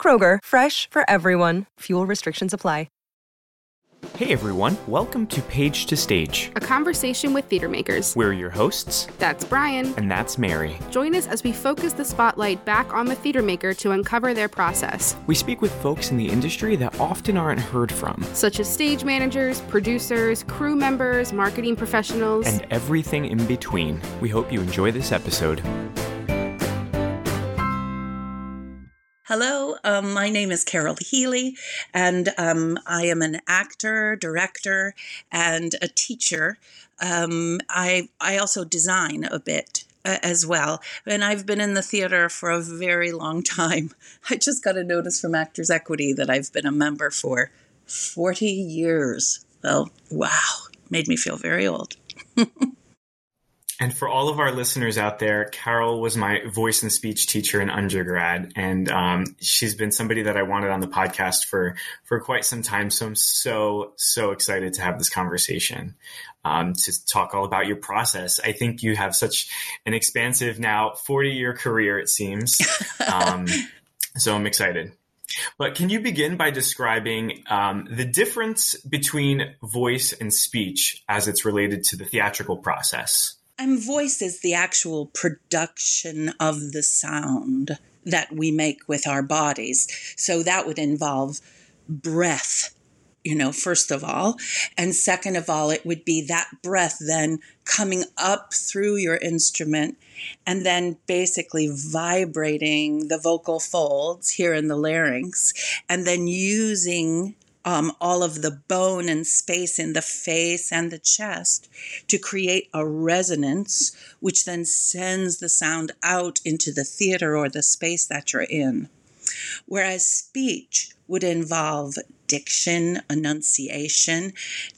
Kroger, fresh for everyone. Fuel restrictions apply. Hey everyone, welcome to Page to Stage. A conversation with theater makers. We're your hosts. That's Brian. And that's Mary. Join us as we focus the spotlight back on the theater maker to uncover their process. We speak with folks in the industry that often aren't heard from, such as stage managers, producers, crew members, marketing professionals, and everything in between. We hope you enjoy this episode. Hello, um, my name is Carol Healy, and um, I am an actor, director, and a teacher. Um, I I also design a bit uh, as well, and I've been in the theater for a very long time. I just got a notice from Actors Equity that I've been a member for forty years. Well, wow, made me feel very old. And for all of our listeners out there, Carol was my voice and speech teacher in undergrad, and um, she's been somebody that I wanted on the podcast for for quite some time. So I'm so so excited to have this conversation um, to talk all about your process. I think you have such an expansive now 40 year career, it seems. Um, so I'm excited. But can you begin by describing um, the difference between voice and speech as it's related to the theatrical process? And voice is the actual production of the sound that we make with our bodies. So that would involve breath, you know, first of all. And second of all, it would be that breath then coming up through your instrument and then basically vibrating the vocal folds here in the larynx and then using um, all of the bone and space in the face and the chest to create a resonance, which then sends the sound out into the theater or the space that you're in. Whereas speech would involve diction, enunciation,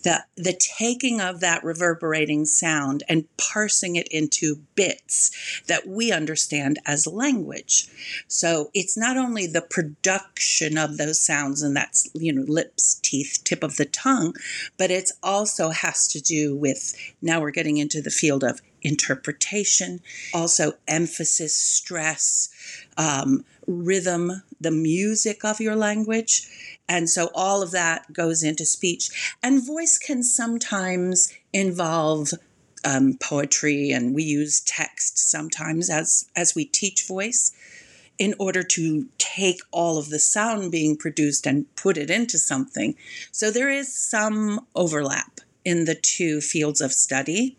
the, the taking of that reverberating sound and parsing it into bits that we understand as language. So it's not only the production of those sounds, and that's, you know, lips, teeth, tip of the tongue, but it also has to do with now we're getting into the field of interpretation, also emphasis, stress, um, rhythm, the music of your language. And so all of that goes into speech. And voice can sometimes involve um, poetry, and we use text sometimes as, as we teach voice in order to take all of the sound being produced and put it into something. So there is some overlap in the two fields of study.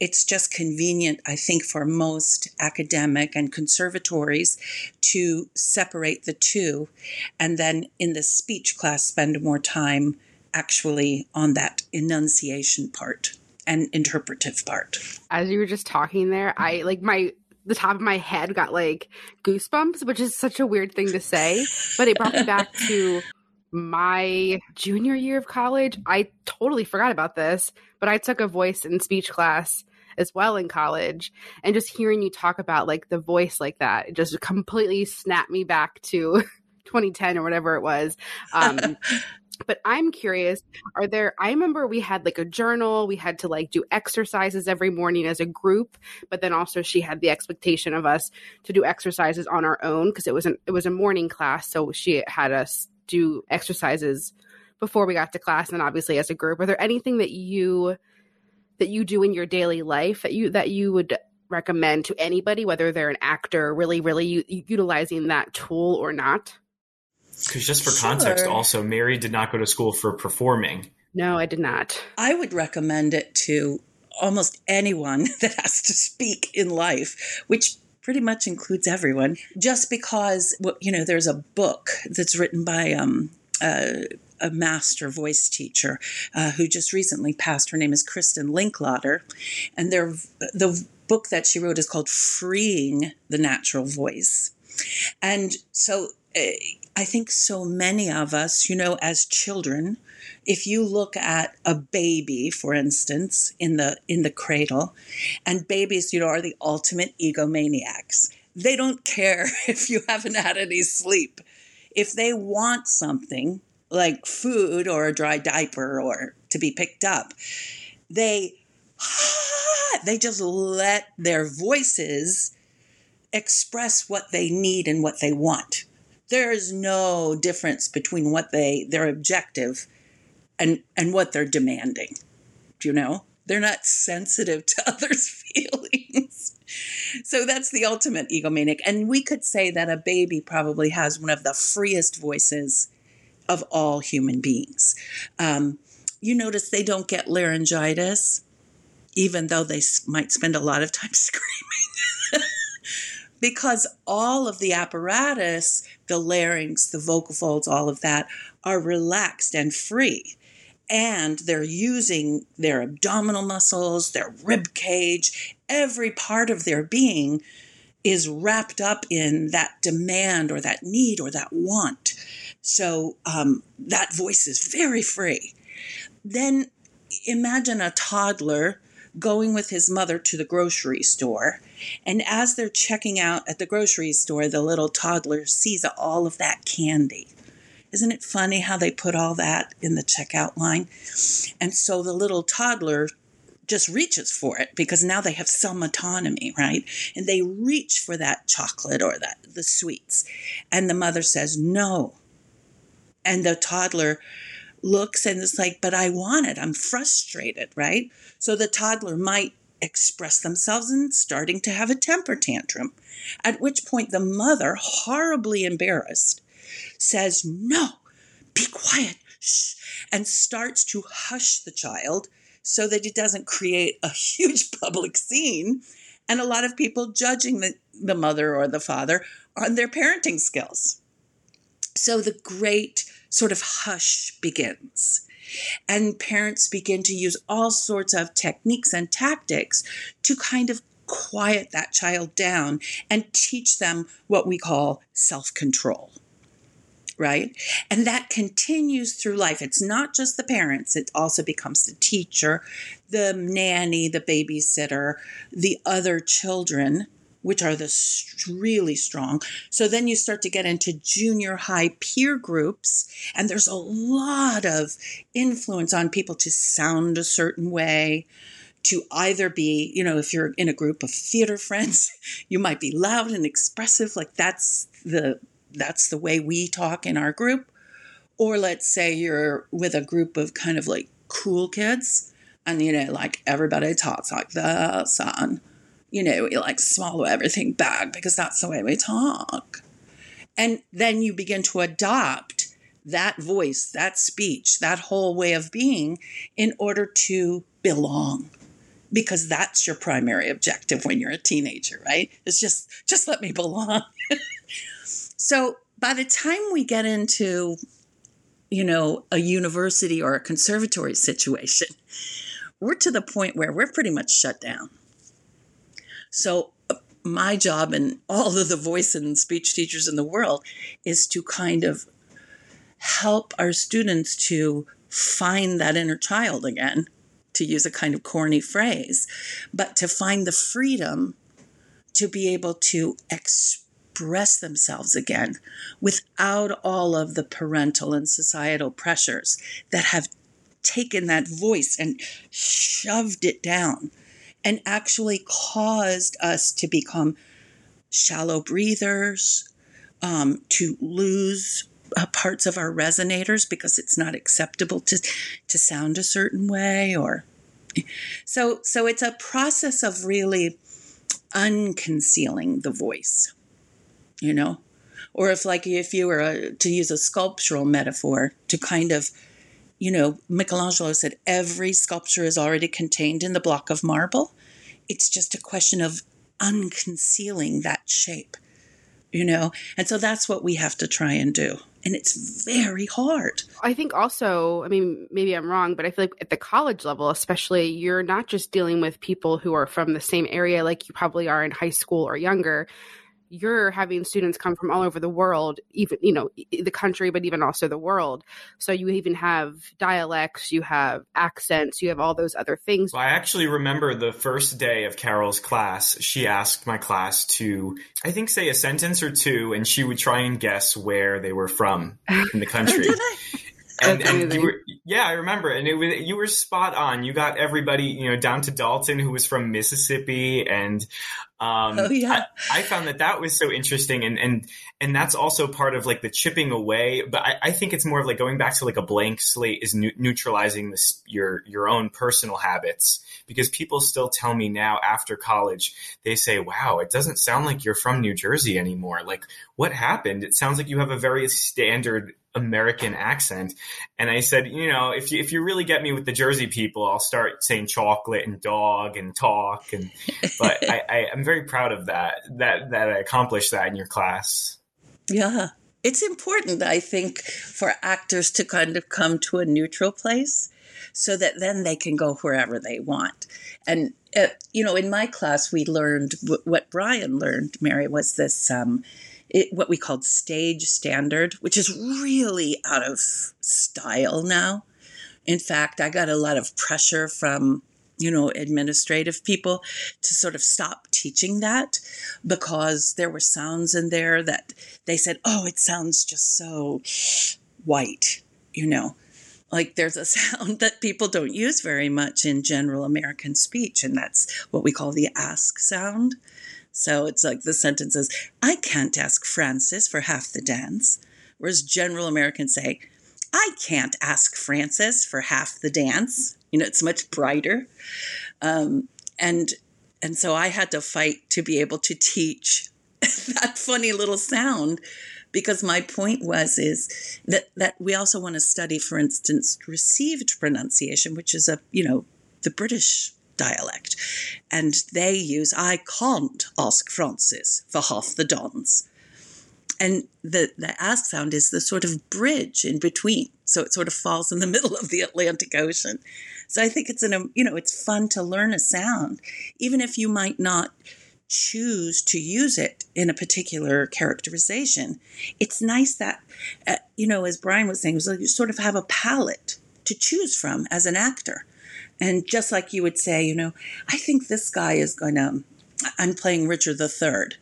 It's just convenient, I think, for most academic and conservatories to separate the two and then in the speech class spend more time actually on that enunciation part and interpretive part. As you were just talking there, I like my the top of my head got like goosebumps, which is such a weird thing to say, but it brought me back to my junior year of college. I totally forgot about this, but I took a voice and speech class as well in college and just hearing you talk about like the voice like that it just completely snapped me back to 2010 or whatever it was um, but i'm curious are there i remember we had like a journal we had to like do exercises every morning as a group but then also she had the expectation of us to do exercises on our own because it was an it was a morning class so she had us do exercises before we got to class and obviously as a group. Are there anything that you that you do in your daily life that you that you would recommend to anybody whether they're an actor really really u- utilizing that tool or not? Because just for sure. context also mary did not go to school for performing. No i did not. I would recommend it to almost anyone that has to speak in life which pretty much includes everyone just because you know there's a book that's written by um, uh, a master voice teacher uh, who just recently passed. Her name is Kristin Linklater, and the book that she wrote is called "Freeing the Natural Voice." And so eh, I think so many of us, you know, as children, if you look at a baby, for instance, in the in the cradle, and babies, you know, are the ultimate egomaniacs. They don't care if you haven't had any sleep. If they want something like food or a dry diaper or to be picked up, they they just let their voices express what they need and what they want. There is no difference between what they their objective and and what they're demanding. Do you know? They're not sensitive to others' feelings. so that's the ultimate egomaniac. And we could say that a baby probably has one of the freest voices of all human beings. Um, you notice they don't get laryngitis, even though they might spend a lot of time screaming. because all of the apparatus, the larynx, the vocal folds, all of that are relaxed and free. And they're using their abdominal muscles, their rib cage, every part of their being is wrapped up in that demand or that need or that want. So um, that voice is very free. Then imagine a toddler going with his mother to the grocery store. And as they're checking out at the grocery store, the little toddler sees all of that candy. Isn't it funny how they put all that in the checkout line? And so the little toddler just reaches for it because now they have some autonomy, right? And they reach for that chocolate or that the sweets. And the mother says, "No." And the toddler looks and is like, but I want it. I'm frustrated, right? So the toddler might express themselves and starting to have a temper tantrum. At which point the mother, horribly embarrassed, says, No, be quiet, shh, and starts to hush the child so that it doesn't create a huge public scene. And a lot of people judging the, the mother or the father on their parenting skills. So the great sort of hush begins. And parents begin to use all sorts of techniques and tactics to kind of quiet that child down and teach them what we call self control. Right? And that continues through life. It's not just the parents, it also becomes the teacher, the nanny, the babysitter, the other children which are the really strong. So then you start to get into junior high peer groups, and there's a lot of influence on people to sound a certain way. To either be, you know, if you're in a group of theater friends, you might be loud and expressive, like that's the that's the way we talk in our group. Or let's say you're with a group of kind of like cool kids, and you know, like everybody talks like this and, you know, we like swallow everything back because that's the way we talk. And then you begin to adopt that voice, that speech, that whole way of being in order to belong. Because that's your primary objective when you're a teenager, right? It's just just let me belong. so by the time we get into you know, a university or a conservatory situation, we're to the point where we're pretty much shut down. So, my job and all of the voice and speech teachers in the world is to kind of help our students to find that inner child again, to use a kind of corny phrase, but to find the freedom to be able to express themselves again without all of the parental and societal pressures that have taken that voice and shoved it down and actually caused us to become shallow breathers, um, to lose uh, parts of our resonators because it's not acceptable to to sound a certain way or so so it's a process of really unconcealing the voice you know or if like if you were a, to use a sculptural metaphor to kind of you know, Michelangelo said every sculpture is already contained in the block of marble. It's just a question of unconcealing that shape, you know? And so that's what we have to try and do. And it's very hard. I think also, I mean, maybe I'm wrong, but I feel like at the college level, especially, you're not just dealing with people who are from the same area like you probably are in high school or younger you're having students come from all over the world, even, you know, the country, but even also the world. So you even have dialects, you have accents, you have all those other things. Well, I actually remember the first day of Carol's class, she asked my class to, I think, say a sentence or two, and she would try and guess where they were from in the country. and, and you were, yeah, I remember, and it was you were spot on. You got everybody, you know, down to Dalton, who was from Mississippi, and um, oh, yeah. I, I, found that that was so interesting, and and and that's also part of like the chipping away. But I, I think it's more of like going back to like a blank slate is nu- neutralizing this your your own personal habits because people still tell me now after college they say, "Wow, it doesn't sound like you're from New Jersey anymore. Like, what happened? It sounds like you have a very standard American accent. And I said, you know, if you, if you really get me with the Jersey people, I'll start saying chocolate and dog and talk. And, but I, I, Very proud of that, that, that I accomplished that in your class. Yeah. It's important, I think, for actors to kind of come to a neutral place so that then they can go wherever they want. And, uh, you know, in my class, we learned w- what Brian learned, Mary, was this um, it, what we called stage standard, which is really out of style now. In fact, I got a lot of pressure from you know, administrative people to sort of stop teaching that because there were sounds in there that they said, oh, it sounds just so white, you know. Like there's a sound that people don't use very much in general American speech, and that's what we call the ask sound. So it's like the sentence is, I can't ask Francis for half the dance. Whereas general Americans say, I can't ask Francis for half the dance. You know, it's much brighter. Um, and and so I had to fight to be able to teach that funny little sound because my point was is that that we also want to study for instance received pronunciation which is a you know the british dialect. And they use, I can't ask Francis for half the dons. And the, the ask sound is the sort of bridge in between. So it sort of falls in the middle of the Atlantic Ocean. So I think it's an, you know, it's fun to learn a sound, even if you might not choose to use it in a particular characterization. It's nice that, uh, you know, as Brian was saying, was like you sort of have a palette to choose from as an actor. And just like you would say, you know, I think this guy is going to, I'm playing Richard III.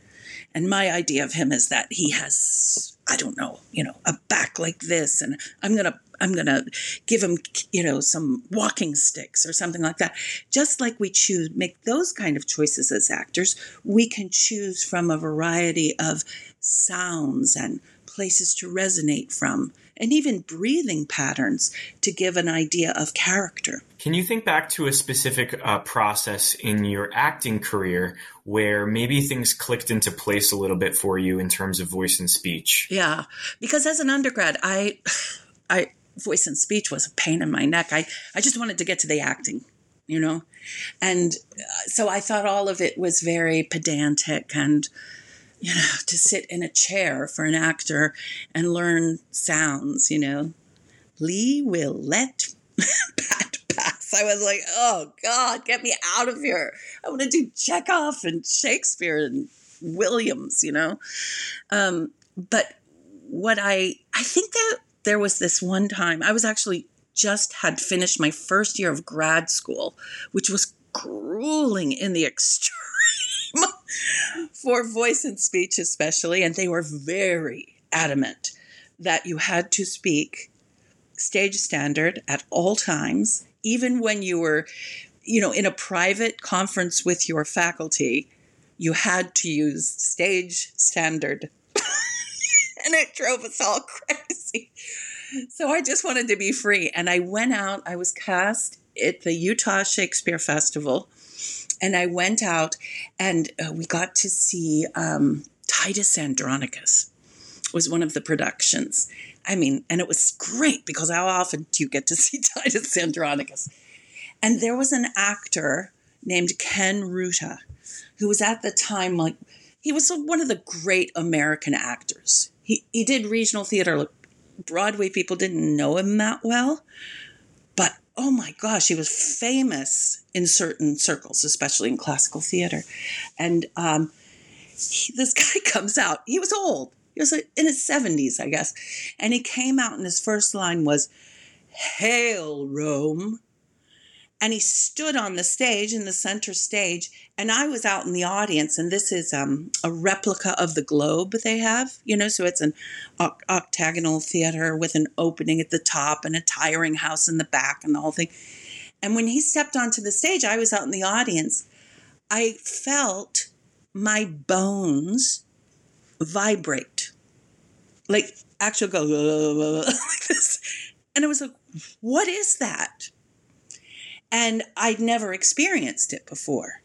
And my idea of him is that he has, I don't know, you know, a back like this, and I'm gonna, I'm gonna give him, you know, some walking sticks or something like that. Just like we choose, make those kind of choices as actors, we can choose from a variety of sounds and places to resonate from and even breathing patterns to give an idea of character. Can you think back to a specific uh, process in your acting career where maybe things clicked into place a little bit for you in terms of voice and speech? Yeah, because as an undergrad, I, I voice and speech was a pain in my neck. I, I just wanted to get to the acting, you know, and uh, so I thought all of it was very pedantic and you know, to sit in a chair for an actor and learn sounds, you know. Lee will let Pat pass. I was like, oh God, get me out of here. I want to do Chekhov and Shakespeare and Williams, you know. Um, but what I I think that there was this one time I was actually just had finished my first year of grad school, which was grueling in the extreme for voice and speech, especially. And they were very adamant that you had to speak stage standard at all times, even when you were, you know, in a private conference with your faculty, you had to use stage standard. and it drove us all crazy. So I just wanted to be free. And I went out, I was cast at the Utah Shakespeare Festival and I went out and uh, we got to see um, Titus Andronicus was one of the productions. I mean, and it was great because how often do you get to see Titus Andronicus? And there was an actor named Ken Ruta who was at the time like he was one of the great American actors. He he did regional theater. Broadway people didn't know him that well, oh my gosh, he was famous in certain circles, especially in classical theater. And um, he, this guy comes out. He was old. He was in his 70s, I guess. And he came out, and his first line was, Hail, Rome. And he stood on the stage, in the center stage, and I was out in the audience. And this is um, a replica of the globe they have, you know, so it's an octagonal theater with an opening at the top and a tiring house in the back and the whole thing. And when he stepped onto the stage, I was out in the audience. I felt my bones vibrate, like actually go like this. And I was like, what is that? And I'd never experienced it before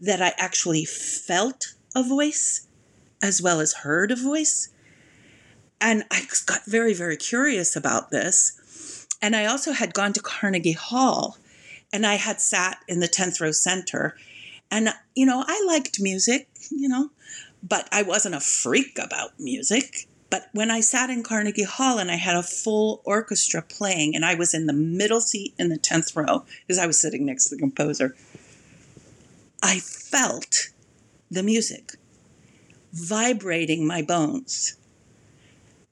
that I actually felt a voice as well as heard a voice. And I got very, very curious about this. And I also had gone to Carnegie Hall and I had sat in the 10th row center. And, you know, I liked music, you know, but I wasn't a freak about music. But when I sat in Carnegie Hall and I had a full orchestra playing, and I was in the middle seat in the 10th row because I was sitting next to the composer, I felt the music vibrating my bones.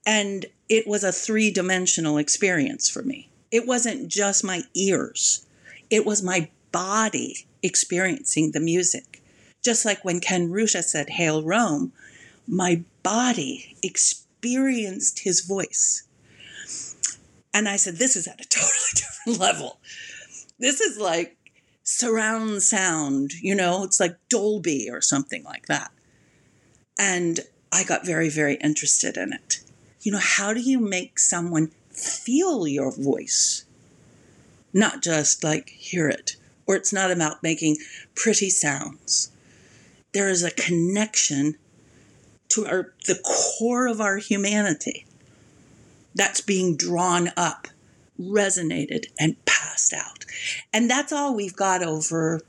And it was a three dimensional experience for me. It wasn't just my ears, it was my body experiencing the music. Just like when Ken Ruta said, Hail Rome, my body experienced experienced his voice. And I said, This is at a totally different level. This is like surround sound, you know, it's like Dolby or something like that. And I got very, very interested in it. You know, how do you make someone feel your voice? Not just like hear it, or it's not about making pretty sounds. There is a connection to our, the core of our humanity that's being drawn up, resonated, and passed out. And that's all we've got over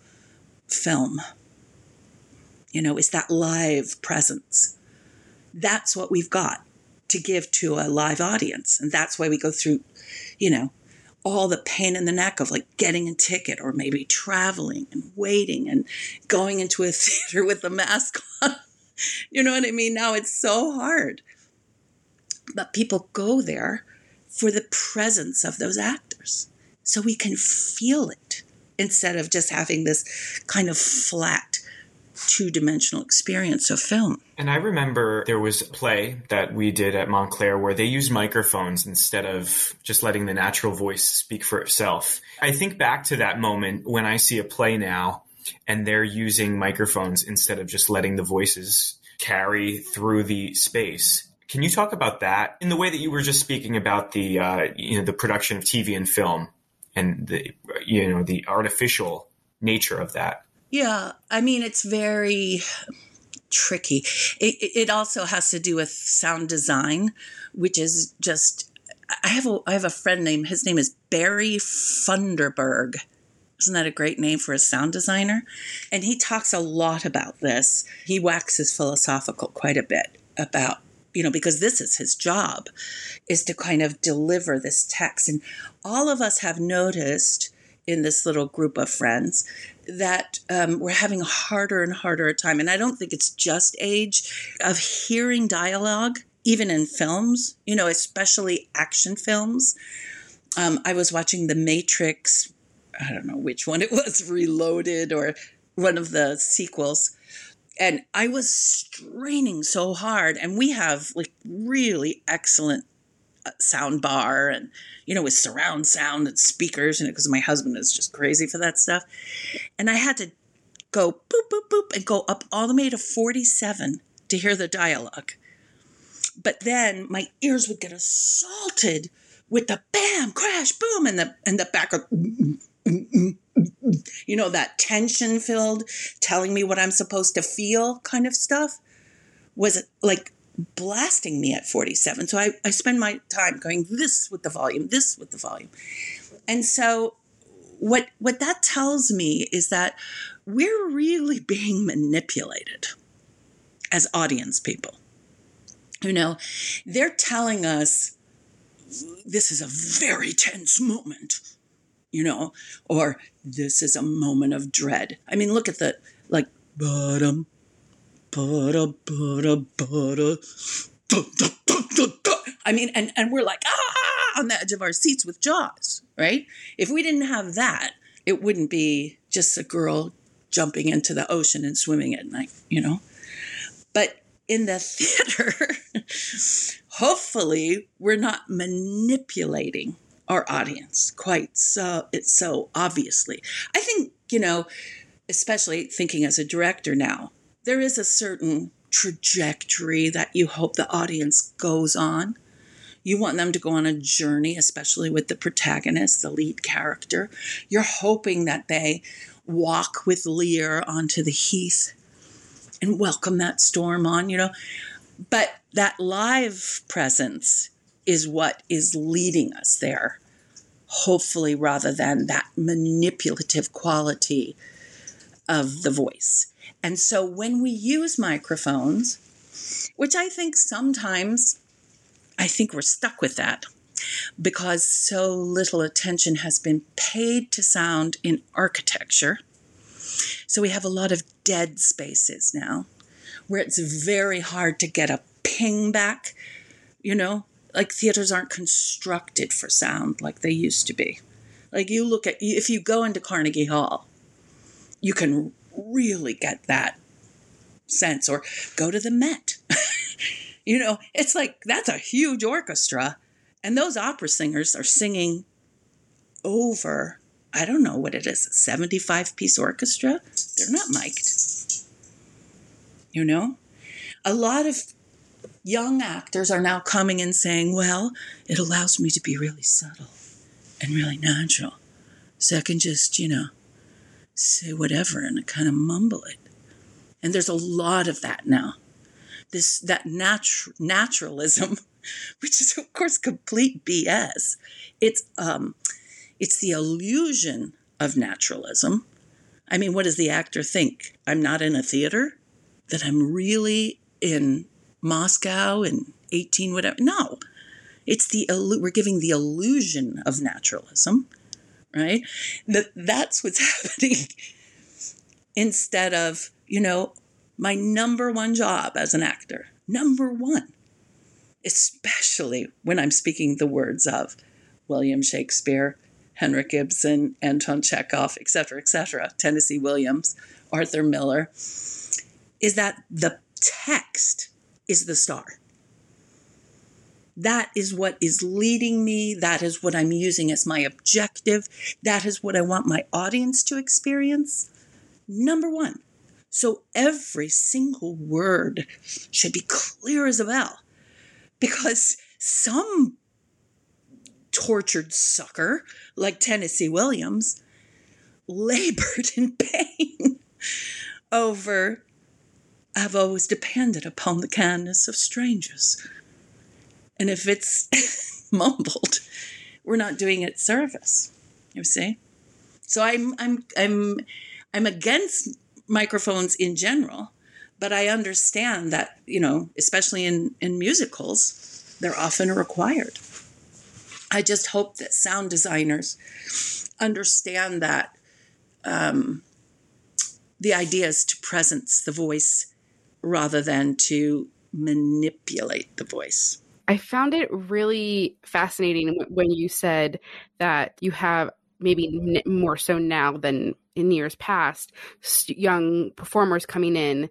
film. You know, is that live presence. That's what we've got to give to a live audience. And that's why we go through, you know, all the pain in the neck of like getting a ticket or maybe traveling and waiting and going into a theater with a mask on you know what I mean? Now it's so hard. But people go there for the presence of those actors so we can feel it instead of just having this kind of flat two dimensional experience of film. And I remember there was a play that we did at Montclair where they used microphones instead of just letting the natural voice speak for itself. I think back to that moment when I see a play now and they're using microphones instead of just letting the voices carry through the space. Can you talk about that in the way that you were just speaking about the uh, you know the production of TV and film and the you know the artificial nature of that? Yeah, I mean it's very tricky. It, it also has to do with sound design, which is just I have a I have a friend named his name is Barry Funderburg isn't that a great name for a sound designer? And he talks a lot about this. He waxes philosophical quite a bit about you know because this is his job is to kind of deliver this text and all of us have noticed in this little group of friends that um, we're having a harder and harder a time and i don't think it's just age of hearing dialogue even in films you know especially action films um, i was watching the matrix I don't know which one it was, Reloaded or one of the sequels. And I was straining so hard. And we have like really excellent uh, sound bar and, you know, with surround sound and speakers, and because my husband is just crazy for that stuff. And I had to go boop, boop, boop, and go up all the way to 47 to hear the dialogue. But then my ears would get assaulted with the bam, crash, boom, and the and the back of you know, that tension filled, telling me what I'm supposed to feel kind of stuff was like blasting me at 47. So I, I spend my time going this with the volume, this with the volume. And so what what that tells me is that we're really being manipulated as audience people. You know, they're telling us this is a very tense moment you know, or this is a moment of dread. I mean, look at the like bottom, butter, butter, butter. I mean, and, and we're like, ah, on the edge of our seats with Jaws, right? If we didn't have that, it wouldn't be just a girl jumping into the ocean and swimming at night, you know? But in the theater, hopefully, we're not manipulating our audience quite so it's so obviously. I think, you know, especially thinking as a director now, there is a certain trajectory that you hope the audience goes on. You want them to go on a journey, especially with the protagonist, the lead character. You're hoping that they walk with Lear onto the heath and welcome that storm on, you know. But that live presence is what is leading us there, hopefully, rather than that manipulative quality of the voice. And so when we use microphones, which I think sometimes, I think we're stuck with that because so little attention has been paid to sound in architecture. So we have a lot of dead spaces now where it's very hard to get a ping back, you know, like theaters aren't constructed for sound like they used to be. Like you look at, if you go into Carnegie Hall, you can really get that sense, or go to the Met. you know, it's like that's a huge orchestra, and those opera singers are singing over, I don't know what it is, 75 piece orchestra. They're not mic'd. You know? A lot of young actors are now coming and saying, well, it allows me to be really subtle and really natural. So I can just, you know, say whatever and kind of mumble it. And there's a lot of that now. This that natu- naturalism, which is of course complete BS. It's um, it's the illusion of naturalism. I mean, what does the actor think? I'm not in a theater, that I'm really in Moscow in 18 whatever. No, it's the we're giving the illusion of naturalism, right? That that's what's happening. Instead of you know my number one job as an actor, number one, especially when I'm speaking the words of William Shakespeare, Henrik Ibsen, Anton Chekhov, etc., etc., Tennessee Williams, Arthur Miller, is that the text is the star. That is what is leading me. That is what I'm using as my objective. That is what I want my audience to experience. Number one. So every single word should be clear as a bell because some tortured sucker like Tennessee Williams labored in pain over I've always depended upon the kindness of strangers. And if it's mumbled, we're not doing it service. You see? So I'm I'm I'm I'm against microphones in general, but I understand that, you know, especially in, in musicals, they're often required. I just hope that sound designers understand that um, the idea is to presence the voice rather than to manipulate the voice. I found it really fascinating when you said that you have maybe more so now than in years past, young performers coming in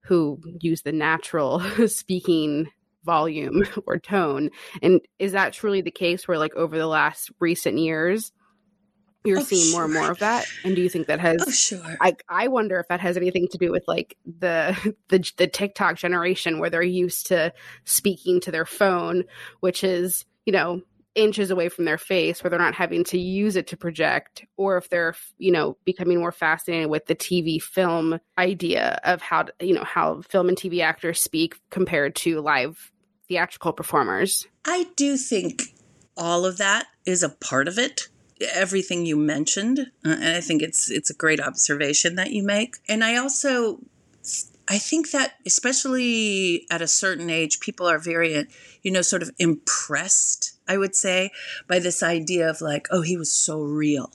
who use the natural speaking volume or tone. And is that truly the case where, like, over the last recent years, you're oh, seeing sure. more and more of that? And do you think that has oh, sure. I, I wonder if that has anything to do with like the, the the tiktok generation where they're used to speaking to their phone which is you know inches away from their face where they're not having to use it to project or if they're you know becoming more fascinated with the tv film idea of how you know how film and tv actors speak compared to live theatrical performers? I do think all of that is a part of it everything you mentioned uh, and i think it's it's a great observation that you make and i also I think that especially at a certain age, people are very, you know, sort of impressed I would say, by this idea of like, oh, he was so real.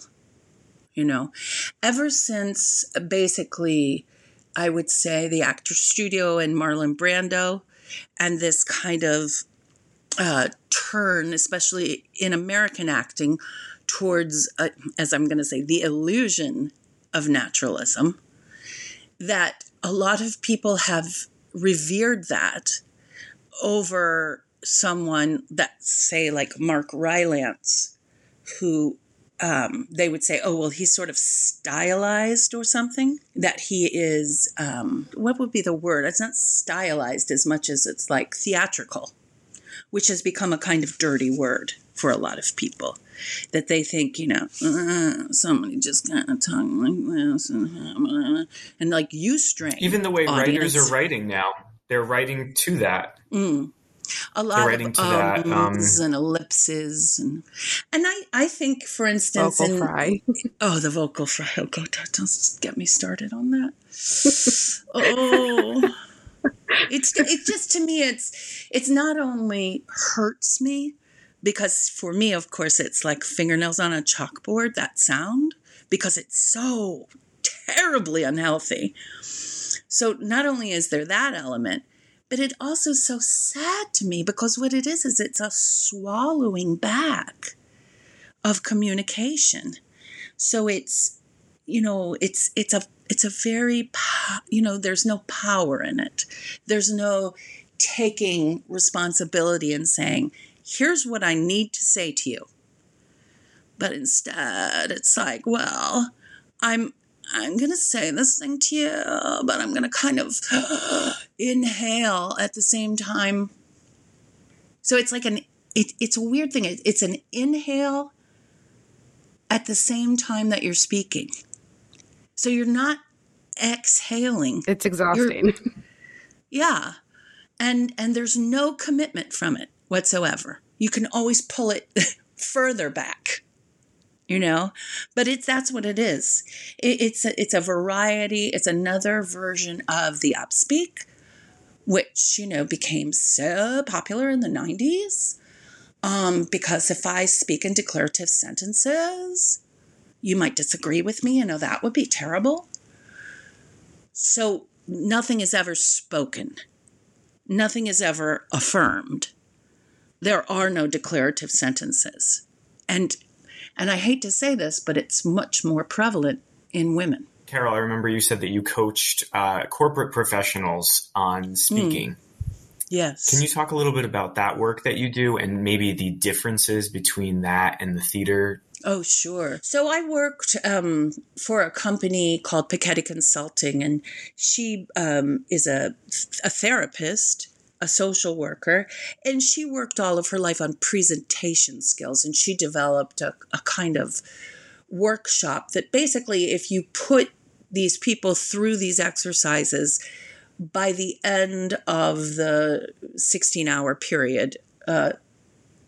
You know, ever since basically I would say, the Actor Studio and Marlon Brando, and this kind of uh, turn, especially in American acting, towards, uh, as I'm going to say, the illusion of naturalism, that a lot of people have revered that over someone that, say, like Mark Rylance, who um, they would say, oh, well, he's sort of stylized or something. That he is, um, what would be the word? It's not stylized as much as it's like theatrical, which has become a kind of dirty word for a lot of people. That they think, you know, uh, somebody just kind of talking like this and, and like you strain. Even the way audience. writers are writing now, they're writing to that. Mm. A lot writing of to that, um, and ellipses and and I, I think for instance Vocal in, fry. Oh, the vocal fry. Oh, God, don't don't get me started on that. oh, it's it just to me. It's it's not only hurts me because for me, of course, it's like fingernails on a chalkboard. That sound because it's so terribly unhealthy. So not only is there that element, but it also so sad to me because what it is is it's a swallowing back of communication. So it's you know it's it's a it's a very you know there's no power in it. There's no taking responsibility and saying here's what I need to say to you. But instead it's like well I'm I'm going to say this thing to you, but I'm going to kind of inhale at the same time. So it's like an, it, it's a weird thing. It, it's an inhale at the same time that you're speaking. So you're not exhaling. It's exhausting. Yeah. And and there's no commitment from it whatsoever. You can always pull it further back. You know, but it's that's what it is. It, it's a, it's a variety. It's another version of the upspeak, which you know became so popular in the '90s. Um, because if I speak in declarative sentences, you might disagree with me. You know that would be terrible. So nothing is ever spoken. Nothing is ever affirmed. There are no declarative sentences. And and I hate to say this, but it's much more prevalent in women. Carol, I remember you said that you coached uh, corporate professionals on speaking. Yes. Can you talk a little bit about that work that you do and maybe the differences between that and the theater? Oh, sure. So I worked um, for a company called Piketty Consulting, and she um, is a, a therapist a social worker, and she worked all of her life on presentation skills. And she developed a, a kind of workshop that basically, if you put these people through these exercises, by the end of the 16 hour period, uh,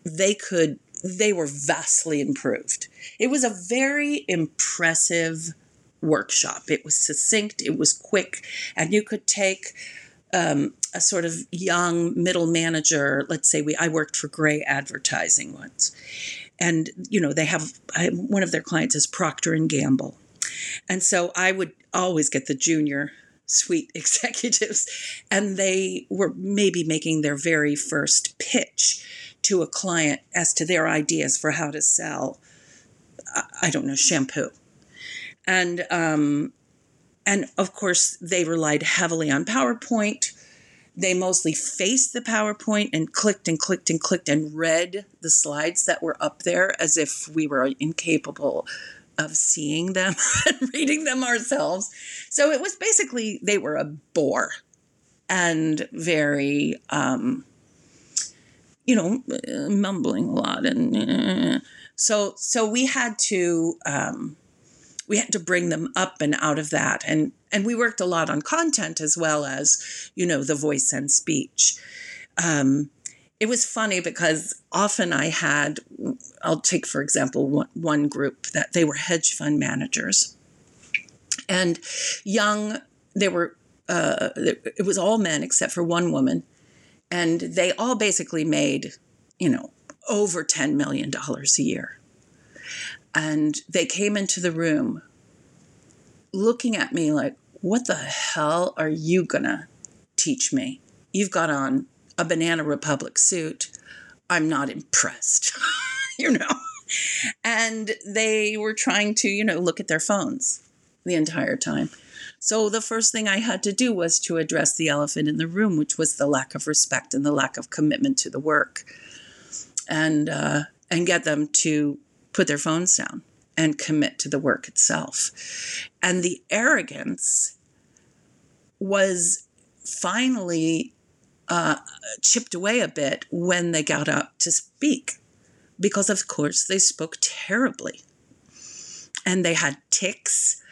they could, they were vastly improved. It was a very impressive workshop. It was succinct, it was quick, and you could take um, a sort of young middle manager. Let's say we I worked for Grey Advertising once, and you know they have I, one of their clients is Procter and Gamble, and so I would always get the junior suite executives, and they were maybe making their very first pitch to a client as to their ideas for how to sell. I don't know shampoo, and um, and of course, they relied heavily on PowerPoint. They mostly faced the PowerPoint and clicked and clicked and clicked and read the slides that were up there as if we were incapable of seeing them and reading them ourselves. So it was basically, they were a bore and very, um, you know, mumbling a lot. And uh, so, so we had to, um, we had to bring them up and out of that and and we worked a lot on content as well as you know the voice and speech. Um, it was funny because often i had i'll take for example one, one group that they were hedge fund managers. And young they were uh, it was all men except for one woman. And they all basically made you know over $10 million a year. And they came into the room looking at me like, What the hell are you gonna teach me? You've got on a Banana Republic suit. I'm not impressed, you know? And they were trying to, you know, look at their phones the entire time. So the first thing I had to do was to address the elephant in the room, which was the lack of respect and the lack of commitment to the work, and uh, and get them to put their phones down and commit to the work itself. And the arrogance was finally uh, chipped away a bit when they got up to speak, because of course they spoke terribly, and they had tics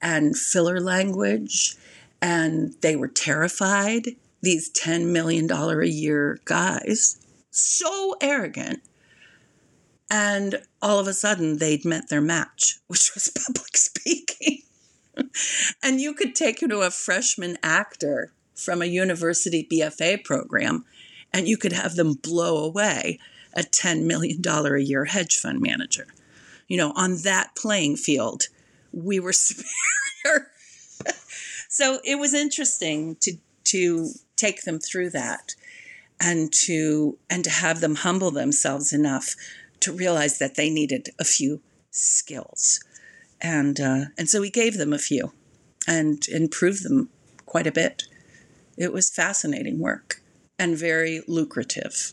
and filler language, and they were terrified. These $10 million a year guys, so arrogant. And all of a sudden, they'd met their match, which was public speaking. and you could take, you to a freshman actor from a university BFA program, and you could have them blow away a $10 million a year hedge fund manager. You know, on that playing field, we were superior. so it was interesting to to take them through that and to and to have them humble themselves enough to realize that they needed a few skills. And uh, and so we gave them a few and improved them quite a bit. It was fascinating work and very lucrative.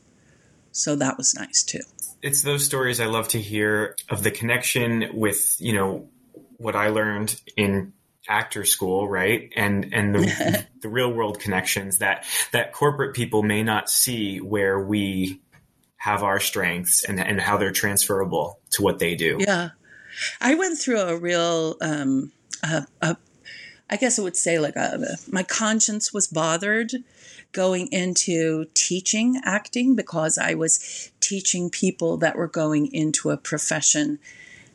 So that was nice too. It's those stories i love to hear of the connection with you know what I learned in actor school, right? And and the the real world connections that that corporate people may not see where we have our strengths and and how they're transferable to what they do. Yeah. I went through a real um a, a I guess I would say like a, my conscience was bothered going into teaching acting because I was teaching people that were going into a profession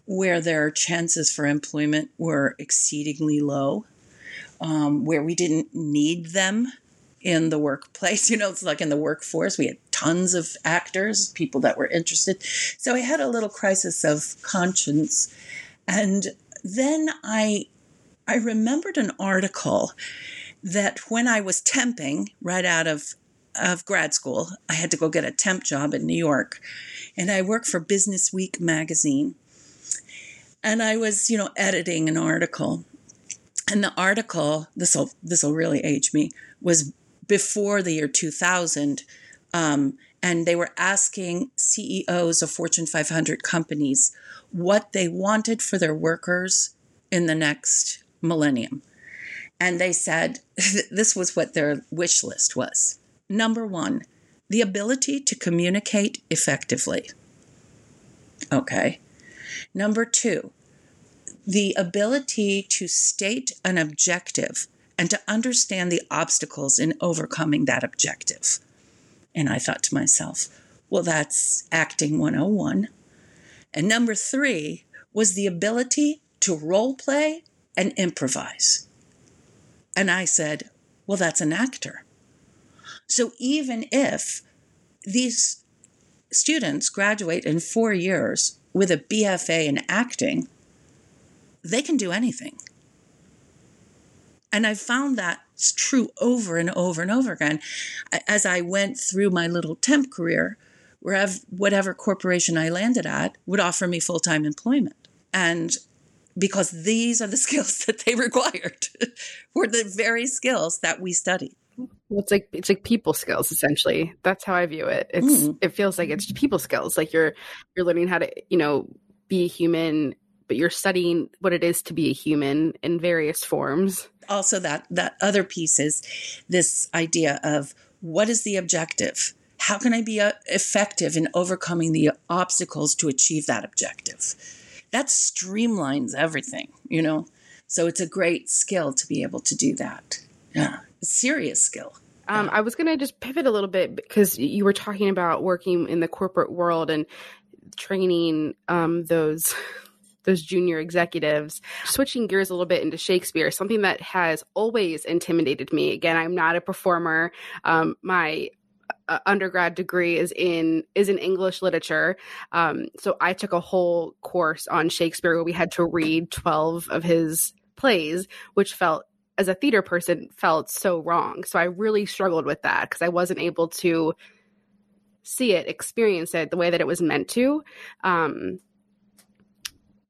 where their chances for employment were exceedingly low, um, where we didn't need them in the workplace. You know, it's like in the workforce, we had tons of actors, people that were interested. So I had a little crisis of conscience. And then I I remembered an article that when I was temping right out of of grad school, I had to go get a temp job in New York. And I worked for Business Week magazine and I was, you know, editing an article. And the article, this will this will really age me, was before the year 2000. Um, and they were asking CEOs of Fortune 500 companies what they wanted for their workers in the next millennium. And they said this was what their wish list was. Number one, the ability to communicate effectively. Okay. Number two, the ability to state an objective and to understand the obstacles in overcoming that objective. And I thought to myself, well, that's acting 101. And number three was the ability to role play and improvise. And I said, well, that's an actor. So even if these students graduate in four years with a BFA in acting, they can do anything. And I found that's true over and over and over again. As I went through my little temp career, wherever, whatever corporation I landed at would offer me full time employment. And because these are the skills that they required were the very skills that we studied. Well, it's like it's like people skills essentially. That's how I view it. It's mm. it feels like it's people skills. Like you're you're learning how to you know be human, but you're studying what it is to be a human in various forms. Also, that that other piece is this idea of what is the objective. How can I be uh, effective in overcoming the obstacles to achieve that objective? That streamlines everything, you know. So it's a great skill to be able to do that. Yeah, a serious skill. Um, I was going to just pivot a little bit because you were talking about working in the corporate world and training um, those those junior executives. Switching gears a little bit into Shakespeare, something that has always intimidated me. Again, I'm not a performer. Um, my uh, undergrad degree is in is in English literature. Um, so I took a whole course on Shakespeare where we had to read 12 of his plays, which felt as a theater person felt so wrong. So I really struggled with that because I wasn't able to see it, experience it the way that it was meant to. Um,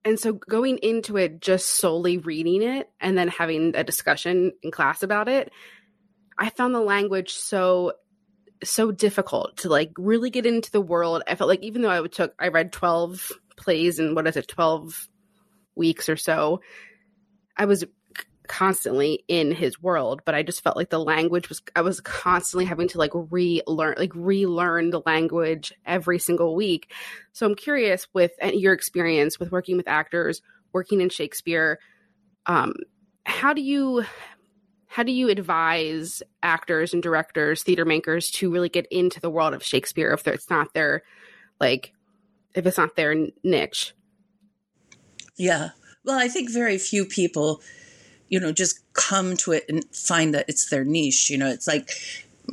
and so going into it just solely reading it and then having a discussion in class about it, I found the language so so difficult to like really get into the world. I felt like even though I took I read 12 plays in what is it 12 weeks or so, I was constantly in his world but i just felt like the language was i was constantly having to like relearn like relearn the language every single week. So i'm curious with your experience with working with actors working in shakespeare um how do you how do you advise actors and directors theater makers to really get into the world of shakespeare if it's not their like if it's not their niche? Yeah. Well i think very few people you know, just come to it and find that it's their niche. You know, it's like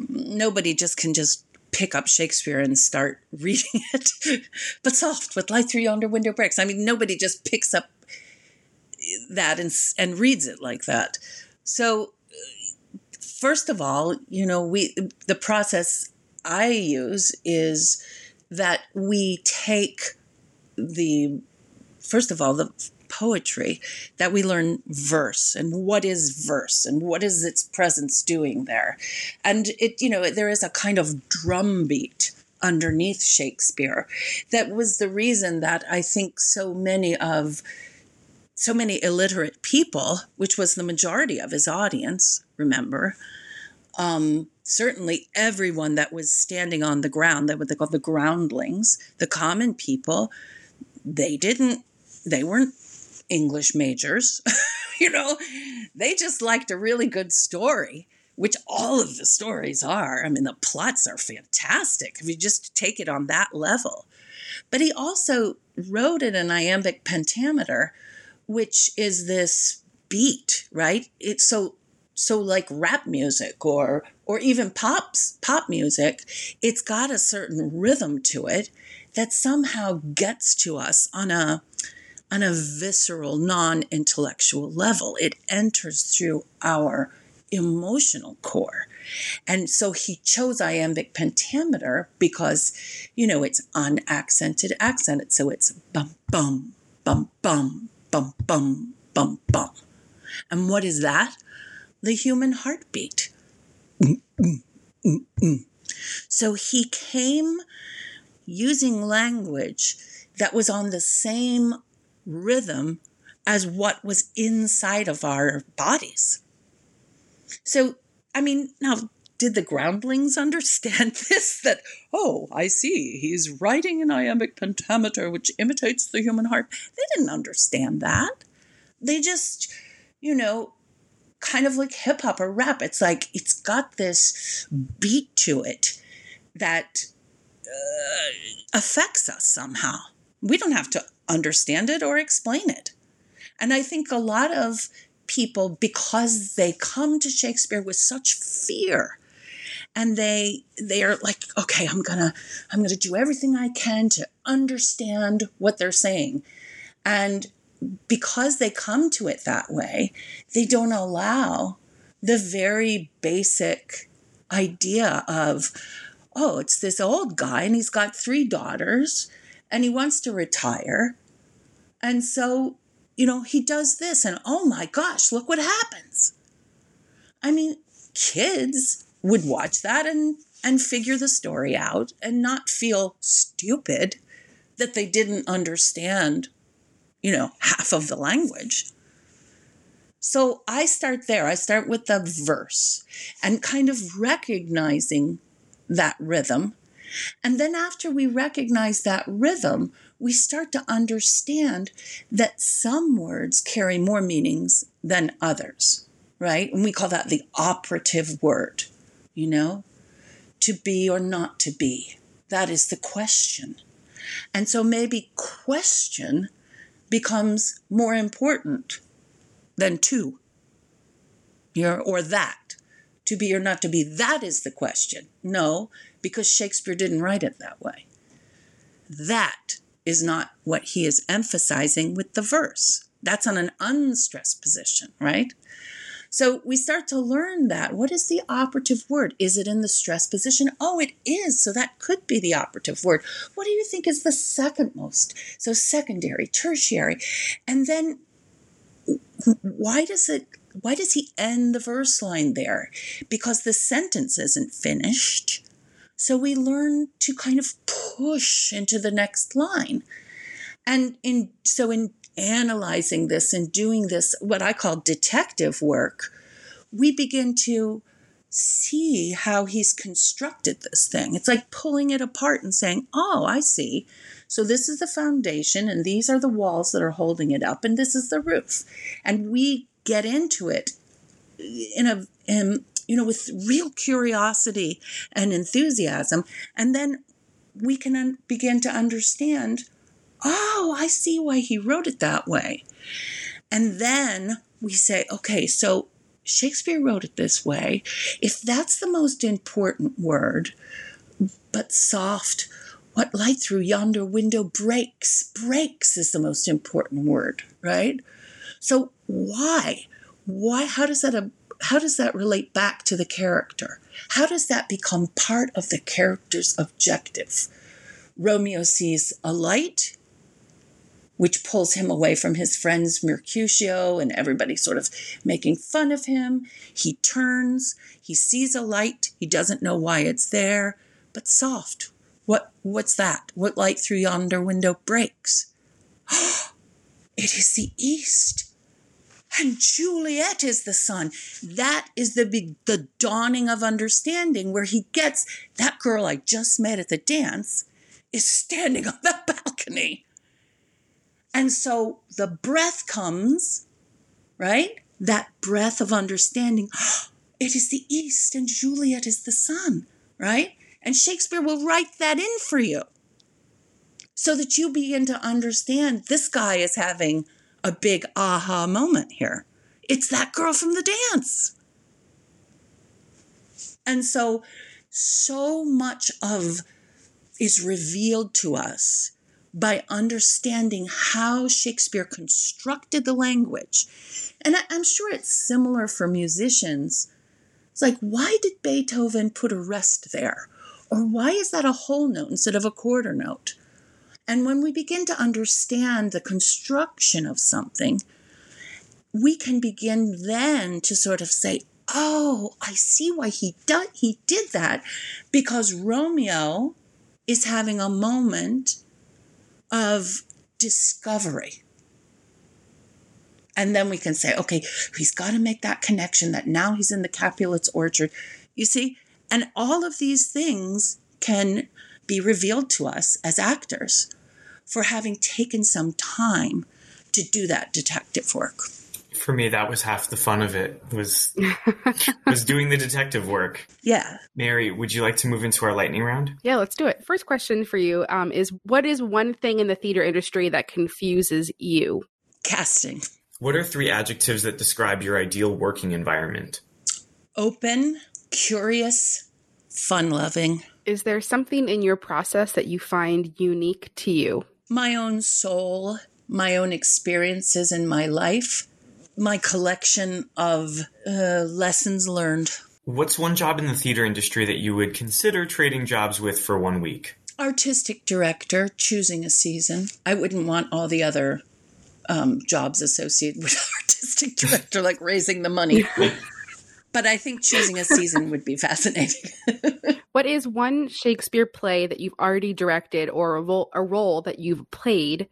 nobody just can just pick up Shakespeare and start reading it. but soft with light through yonder window breaks. I mean, nobody just picks up that and and reads it like that. So first of all, you know, we the process I use is that we take the first of all the poetry that we learn verse and what is verse and what is its presence doing there. And it, you know, there is a kind of drumbeat underneath Shakespeare that was the reason that I think so many of so many illiterate people, which was the majority of his audience, remember, um, certainly everyone that was standing on the ground, that what they call the groundlings, the common people, they didn't, they weren't English majors. you know, they just liked a really good story, which all of the stories are. I mean, the plots are fantastic if you just take it on that level. But he also wrote in an iambic pentameter, which is this beat, right? It's so so like rap music or or even pops pop music, it's got a certain rhythm to it that somehow gets to us on a on a visceral, non intellectual level. It enters through our emotional core. And so he chose iambic pentameter because, you know, it's unaccented accented. So it's bum, bum, bum, bum, bum, bum, bum, bum. And what is that? The human heartbeat. So he came using language that was on the same rhythm as what was inside of our bodies. So, I mean, now, did the groundlings understand this? That, oh, I see, he's writing an iambic pentameter which imitates the human heart. They didn't understand that. They just, you know, kind of like hip hop or rap. It's like it's got this beat to it that uh, affects us somehow. We don't have to understand it or explain it. And I think a lot of people, because they come to Shakespeare with such fear, and they they are like, okay, I'm gonna I'm gonna do everything I can to understand what they're saying. And because they come to it that way, they don't allow the very basic idea of, oh, it's this old guy and he's got three daughters and he wants to retire. And so, you know, he does this, and oh my gosh, look what happens. I mean, kids would watch that and and figure the story out and not feel stupid that they didn't understand, you know, half of the language. So I start there. I start with the verse and kind of recognizing that rhythm and then after we recognize that rhythm, we start to understand that some words carry more meanings than others, right? And we call that the operative word, you know? To be or not to be. That is the question. And so maybe question becomes more important than to, or that. To be or not to be, that is the question. No, because Shakespeare didn't write it that way. That is not what he is emphasizing with the verse. That's on an unstressed position, right? So we start to learn that. What is the operative word? Is it in the stress position? Oh, it is. So that could be the operative word. What do you think is the second most? So secondary, tertiary. And then why does it why does he end the verse line there? Because the sentence isn't finished. So we learn to kind of push into the next line. And in so in analyzing this and doing this, what I call detective work, we begin to see how he's constructed this thing. It's like pulling it apart and saying, oh, I see. So this is the foundation, and these are the walls that are holding it up, and this is the roof. And we get into it in a, in, you know, with real curiosity and enthusiasm. And then we can un- begin to understand oh, I see why he wrote it that way. And then we say, okay, so Shakespeare wrote it this way. If that's the most important word, but soft, what light through yonder window breaks, breaks is the most important word, right? So why? Why how does that um, how does that relate back to the character? How does that become part of the character's objective? Romeo sees a light, which pulls him away from his friends Mercutio and everybody sort of making fun of him. He turns, he sees a light, he doesn't know why it's there, but soft. What what's that? What light through yonder window breaks? it is the east. And Juliet is the sun. That is the the dawning of understanding where he gets that girl I just met at the dance is standing on the balcony and so the breath comes, right? That breath of understanding. It is the East and Juliet is the sun, right? And Shakespeare will write that in for you so that you begin to understand this guy is having a big aha moment here. It's that girl from the dance. And so, so much of is revealed to us by understanding how Shakespeare constructed the language. And I, am sure it's similar for musicians. It's like, why did Beethoven put a rest there? Or why is that a whole note instead of a quarter note? And when we begin to understand the construction of something, we can begin then to sort of say, oh, I see why he, do- he did that. Because Romeo is having a moment of discovery. And then we can say, okay, he's got to make that connection that now he's in the Capulet's orchard. You see? And all of these things can be revealed to us as actors for having taken some time to do that detective work. For me that was half the fun of it was was doing the detective work. Yeah. Mary would you like to move into our lightning round? Yeah let's do it. First question for you um, is what is one thing in the theater industry that confuses you? Casting. What are three adjectives that describe your ideal working environment? Open curious fun loving is there something in your process that you find unique to you my own soul my own experiences in my life my collection of uh, lessons learned. What's one job in the theater industry that you would consider trading jobs with for one week? Artistic director, choosing a season. I wouldn't want all the other um, jobs associated with artistic director, like raising the money. but I think choosing a season would be fascinating. what is one Shakespeare play that you've already directed or a role, a role that you've played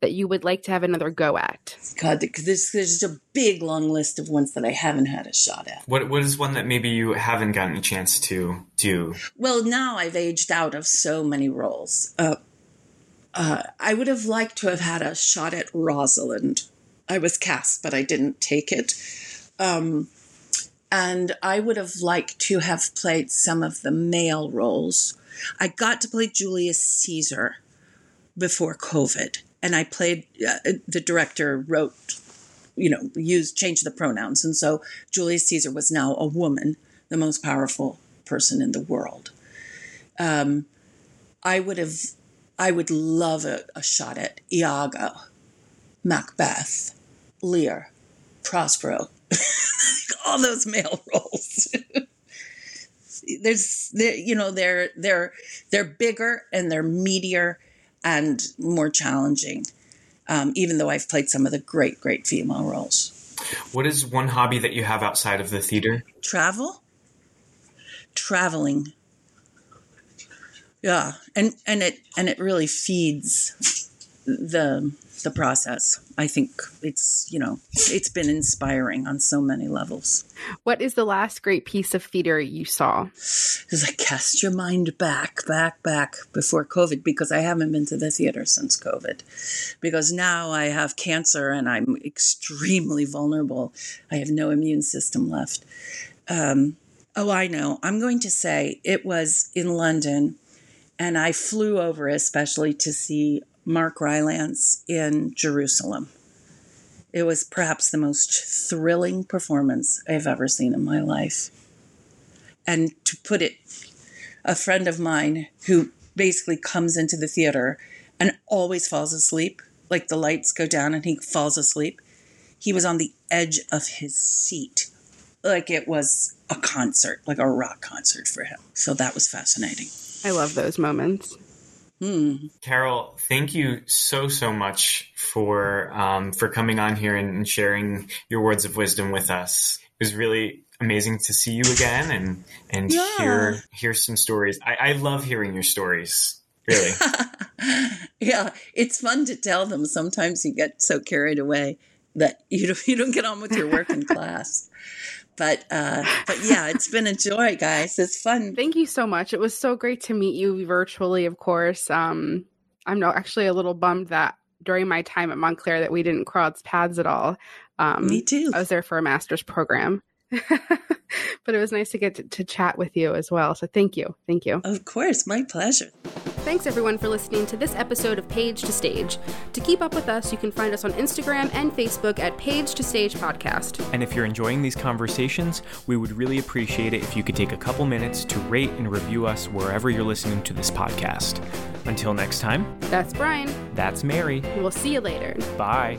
that you would like to have another go at? God, there's, there's a big long list of ones that I haven't had a shot at. What What is one that maybe you haven't gotten a chance to do? Well, now I've aged out of so many roles. Uh, uh, I would have liked to have had a shot at Rosalind. I was cast, but I didn't take it. Um, and I would have liked to have played some of the male roles. I got to play Julius Caesar before COVID and I played. Uh, the director wrote, you know, used changed the pronouns, and so Julius Caesar was now a woman, the most powerful person in the world. Um, I would have, I would love a, a shot at Iago, Macbeth, Lear, Prospero, all those male roles. There's, you know, they're they're they're bigger and they're meatier and more challenging. Um, even though I've played some of the great, great female roles. What is one hobby that you have outside of the theater? Travel. Traveling. Yeah, and and it and it really feeds the the process. I think it's, you know, it's been inspiring on so many levels. What is the last great piece of theater you saw? Because I cast your mind back, back, back before COVID, because I haven't been to the theater since COVID. Because now I have cancer and I'm extremely vulnerable. I have no immune system left. Um, oh, I know. I'm going to say it was in London, and I flew over especially to see Mark Rylance in Jerusalem. It was perhaps the most thrilling performance I've ever seen in my life. And to put it, a friend of mine who basically comes into the theater and always falls asleep, like the lights go down and he falls asleep. He was on the edge of his seat, like it was a concert, like a rock concert for him. So that was fascinating. I love those moments. Hmm. Carol, thank you so so much for um, for coming on here and sharing your words of wisdom with us. It was really amazing to see you again and and yeah. hear hear some stories. I, I love hearing your stories. Really. yeah, it's fun to tell them. Sometimes you get so carried away that you don't, you don't get on with your work in class but uh but yeah it's been a joy guys. It's fun. Thank you so much. It was so great to meet you virtually of course. Um i'm no actually a little bummed that during my time at montclair that we didn't cross paths at all. Um me too. I was there for a master's program. But it was nice to get to, to chat with you as well. So thank you. Thank you. Of course. My pleasure Thanks everyone for listening to this episode of Page to Stage. To keep up with us, you can find us on Instagram and Facebook at Page to Stage Podcast. And if you're enjoying these conversations, we would really appreciate it if you could take a couple minutes to rate and review us wherever you're listening to this podcast. Until next time, that's Brian. That's Mary. We'll see you later. Bye.